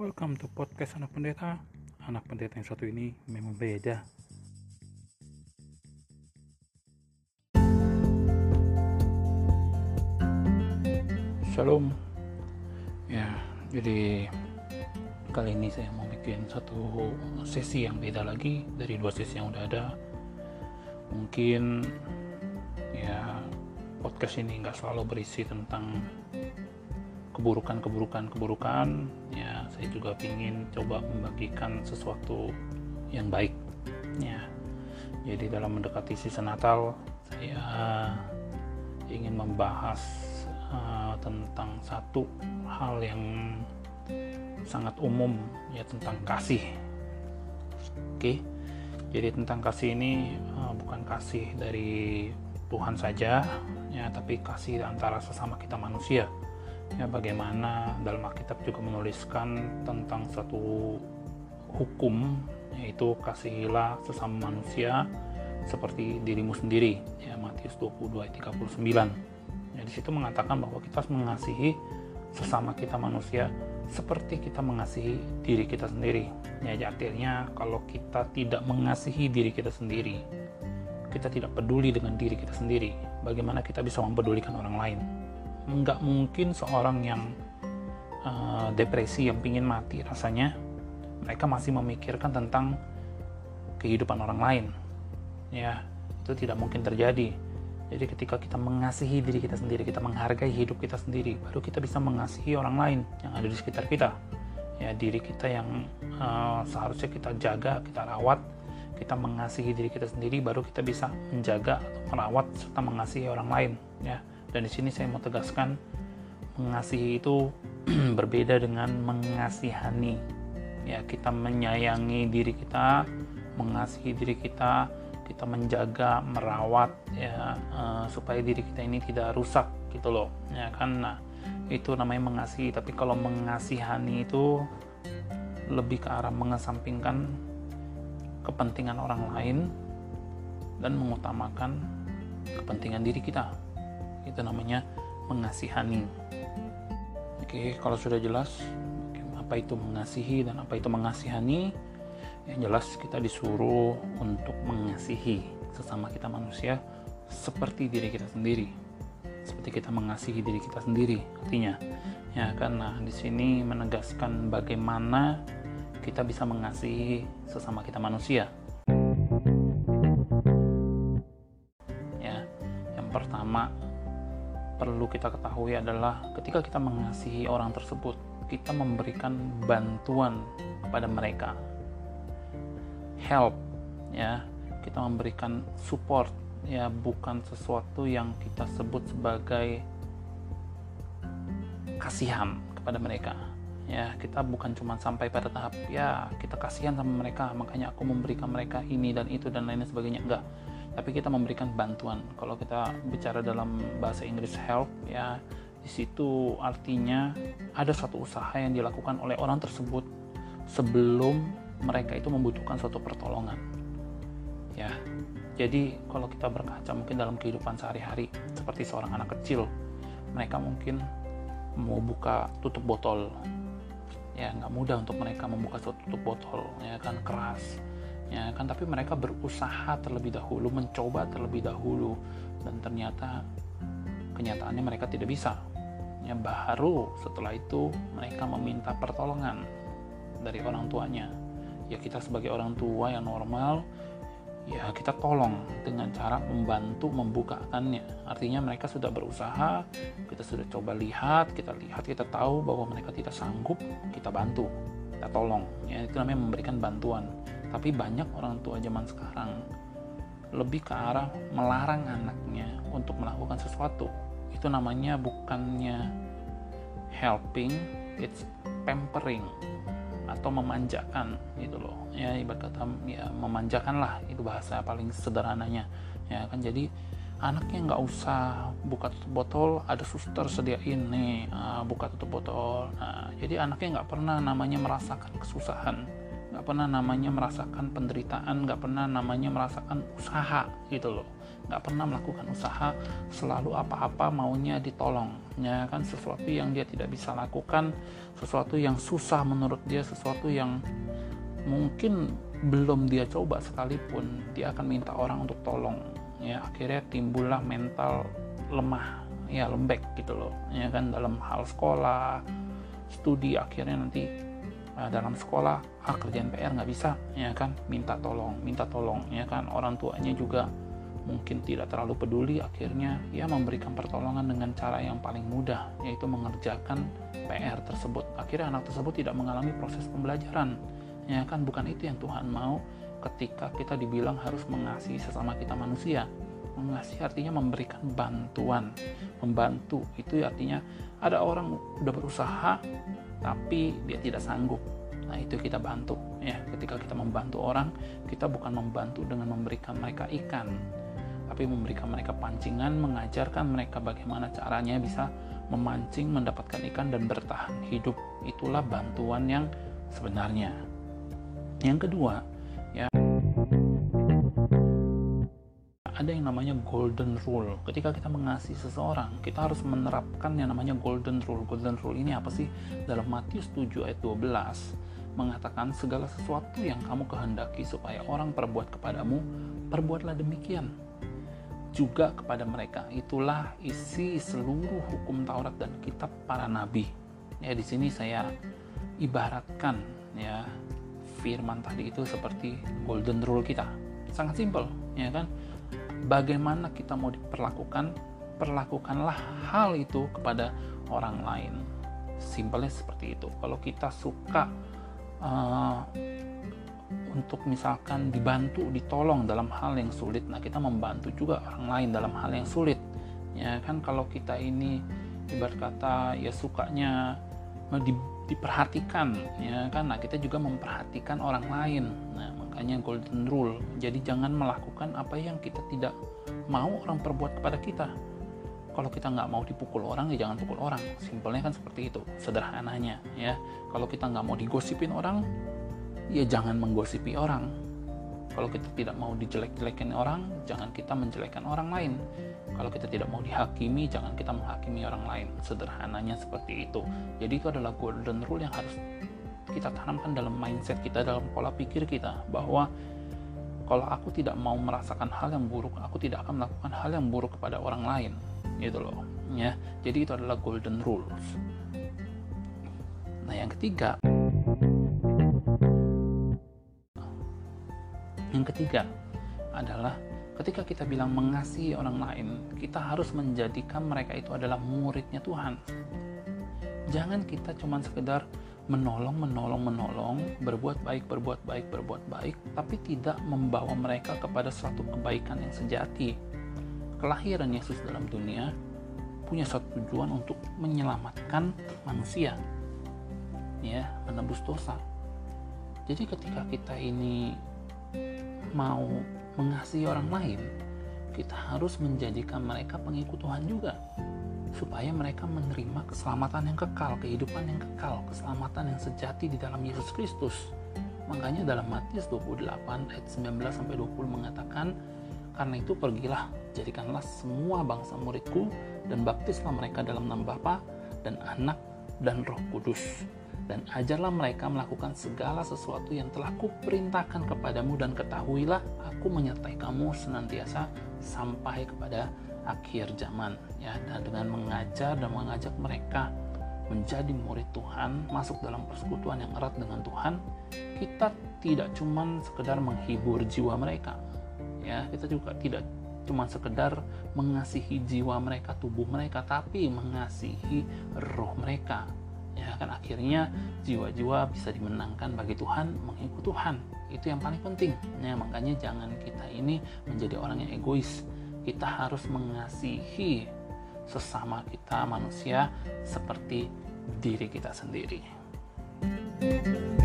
Welcome to podcast anak pendeta. Anak pendeta yang satu ini memang beda. Shalom. Ya, jadi kali ini saya mau bikin satu sesi yang beda lagi dari dua sesi yang udah ada. Mungkin ya podcast ini nggak selalu berisi tentang keburukan-keburukan keburukan ya saya juga ingin coba membagikan sesuatu yang baik. Ya. Jadi dalam mendekati season Natal saya ingin membahas uh, tentang satu hal yang sangat umum ya tentang kasih. Oke. Jadi tentang kasih ini uh, bukan kasih dari Tuhan saja ya tapi kasih antara sesama kita manusia ya bagaimana dalam Alkitab juga menuliskan tentang satu hukum yaitu kasihilah sesama manusia seperti dirimu sendiri. Ya Matius 22 ayat 39 ya di situ mengatakan bahwa kita harus mengasihi sesama kita manusia seperti kita mengasihi diri kita sendiri. Ya artinya kalau kita tidak mengasihi diri kita sendiri kita tidak peduli dengan diri kita sendiri. Bagaimana kita bisa mempedulikan orang lain nggak mungkin seorang yang uh, depresi yang pingin mati rasanya mereka masih memikirkan tentang kehidupan orang lain. Ya itu tidak mungkin terjadi. Jadi ketika kita mengasihi diri kita sendiri kita menghargai hidup kita sendiri baru kita bisa mengasihi orang lain yang ada di sekitar kita. Ya diri kita yang uh, seharusnya kita jaga kita rawat kita mengasihi diri kita sendiri baru kita bisa menjaga atau merawat serta mengasihi orang lain. Ya dan di sini saya mau tegaskan mengasihi itu berbeda dengan mengasihani. Ya, kita menyayangi diri kita, mengasihi diri kita, kita menjaga, merawat ya uh, supaya diri kita ini tidak rusak gitu loh. Ya kan? Nah, itu namanya mengasihi. Tapi kalau mengasihani itu lebih ke arah mengesampingkan kepentingan orang lain dan mengutamakan kepentingan diri kita itu namanya mengasihani. Oke kalau sudah jelas apa itu mengasihi dan apa itu mengasihani? Yang jelas kita disuruh untuk mengasihi sesama kita manusia seperti diri kita sendiri. Seperti kita mengasihi diri kita sendiri artinya. Ya karena di sini menegaskan bagaimana kita bisa mengasihi sesama kita manusia kita ketahui adalah ketika kita mengasihi orang tersebut, kita memberikan bantuan kepada mereka. Help ya, kita memberikan support ya, bukan sesuatu yang kita sebut sebagai kasihan kepada mereka. Ya, kita bukan cuma sampai pada tahap ya kita kasihan sama mereka, makanya aku memberikan mereka ini dan itu dan lain sebagainya. Enggak tapi kita memberikan bantuan. Kalau kita bicara dalam bahasa Inggris help ya di situ artinya ada suatu usaha yang dilakukan oleh orang tersebut sebelum mereka itu membutuhkan suatu pertolongan. Ya. Jadi kalau kita berkaca mungkin dalam kehidupan sehari-hari seperti seorang anak kecil, mereka mungkin mau buka tutup botol ya nggak mudah untuk mereka membuka tutup botol ya kan keras ya kan tapi mereka berusaha terlebih dahulu mencoba terlebih dahulu. Dan ternyata kenyataannya mereka tidak bisa. Ya baru setelah itu mereka meminta pertolongan dari orang tuanya. Ya kita sebagai orang tua yang normal ya kita tolong dengan cara membantu membukakannya. Artinya mereka sudah berusaha kita sudah coba lihat kita lihat kita tahu bahwa mereka tidak sanggup kita bantu kita tolong. Ya itu namanya memberikan bantuan tapi banyak orang tua zaman sekarang lebih ke arah melarang anaknya untuk melakukan sesuatu. Itu namanya bukannya helping, it's pampering atau memanjakan gitu loh. Ya ibarat kata ya memanjakan lah itu bahasa paling sederhananya. Ya kan jadi anaknya nggak usah buka tutup botol ada suster sediain nih uh, buka tutup botol nah jadi anaknya nggak pernah namanya merasakan kesusahan nggak pernah namanya merasakan penderitaan nggak pernah namanya merasakan usaha gitu loh. Nggak pernah melakukan usaha selalu apa-apa maunya ditolong ya kan? Sesuatu yang dia tidak bisa lakukan sesuatu yang susah menurut dia sesuatu yang mungkin belum dia coba sekalipun dia akan minta orang untuk tolong ya. Akhirnya timbullah mental lemah ya lembek gitu loh ya kan? Dalam hal sekolah studi akhirnya nanti dalam sekolah ah kerjaan PR nggak bisa ya kan? Minta tolong minta tolong ya kan? Orang tuanya juga mungkin tidak terlalu peduli akhirnya ya memberikan pertolongan dengan cara yang paling mudah yaitu mengerjakan PR tersebut. Akhirnya anak tersebut tidak mengalami proses pembelajaran ya kan? Bukan itu yang Tuhan mau ketika kita dibilang harus mengasihi sesama kita manusia. Mengasihi artinya memberikan bantuan. Membantu itu artinya ada orang udah berusaha tapi dia tidak sanggup nah itu kita bantu ya ketika kita membantu orang kita bukan membantu dengan memberikan mereka ikan tapi memberikan mereka pancingan, mengajarkan mereka bagaimana caranya bisa memancing, mendapatkan ikan dan bertahan hidup. Itulah bantuan yang sebenarnya. Yang kedua, ada yang namanya golden rule. Ketika kita mengasihi seseorang, kita harus menerapkan yang namanya golden rule. Golden rule ini apa sih? Dalam Matius 7 ayat 12 mengatakan segala sesuatu yang kamu kehendaki supaya orang perbuat kepadamu, perbuatlah demikian juga kepada mereka. Itulah isi seluruh hukum Taurat dan kitab para nabi. Ya di sini saya ibaratkan ya firman tadi itu seperti golden rule kita. Sangat simpel, ya kan? Bagaimana kita mau diperlakukan, perlakukanlah hal itu kepada orang lain. Simpelnya seperti itu. Kalau kita suka uh, untuk misalkan dibantu, ditolong dalam hal yang sulit. Nah, kita membantu juga orang lain dalam hal yang sulit. Ya kan kalau kita ini ibarat kata ya sukanya di, diperhatikan ya kan nah kita juga memperhatikan orang lain nah makanya golden rule jadi jangan melakukan apa yang kita tidak mau orang perbuat kepada kita kalau kita nggak mau dipukul orang ya jangan pukul orang simpelnya kan seperti itu sederhananya ya kalau kita nggak mau digosipin orang ya jangan menggosipi orang. Kalau kita tidak mau dijelek-jelekin orang, jangan kita menjelekkan orang lain. Kalau kita tidak mau dihakimi, jangan kita menghakimi orang lain. Sederhananya seperti itu. Jadi itu adalah golden rule yang harus kita tanamkan dalam mindset kita, dalam pola pikir kita bahwa kalau aku tidak mau merasakan hal yang buruk, aku tidak akan melakukan hal yang buruk kepada orang lain. Gitu loh. Ya. Jadi itu adalah golden rules. Nah, yang ketiga, Yang ketiga adalah ketika kita bilang mengasihi orang lain, kita harus menjadikan mereka itu adalah muridnya Tuhan. Jangan kita cuma sekedar menolong, menolong, menolong, berbuat baik, berbuat baik, berbuat baik, tapi tidak membawa mereka kepada suatu kebaikan yang sejati. Kelahiran Yesus dalam dunia punya satu tujuan untuk menyelamatkan manusia, ya, menebus dosa. Jadi ketika kita ini mau mengasihi orang lain, kita harus menjadikan mereka pengikut Tuhan juga supaya mereka menerima keselamatan yang kekal, kehidupan yang kekal, keselamatan yang sejati di dalam Yesus Kristus. Makanya dalam Matius 28 ayat 19 sampai 20 mengatakan, "Karena itu pergilah, jadikanlah semua bangsa muridku dan baptislah mereka dalam nama Bapa dan Anak dan Roh Kudus." dan ajarlah mereka melakukan segala sesuatu yang telah kuperintahkan kepadamu dan ketahuilah aku menyertai kamu senantiasa sampai kepada akhir zaman ya. Dan dengan mengajar dan mengajak mereka menjadi murid Tuhan masuk dalam persekutuan yang erat dengan Tuhan kita tidak cuma sekedar menghibur jiwa mereka ya. Kita juga tidak cuma sekedar mengasihi jiwa mereka tubuh mereka tapi mengasihi roh mereka ya kan. Akhirnya jiwa-jiwa bisa dimenangkan bagi Tuhan mengikut Tuhan. Itu yang paling penting. Ya makanya jangan kita ini menjadi orang yang egois kita harus mengasihi sesama kita manusia seperti diri kita sendiri. thank you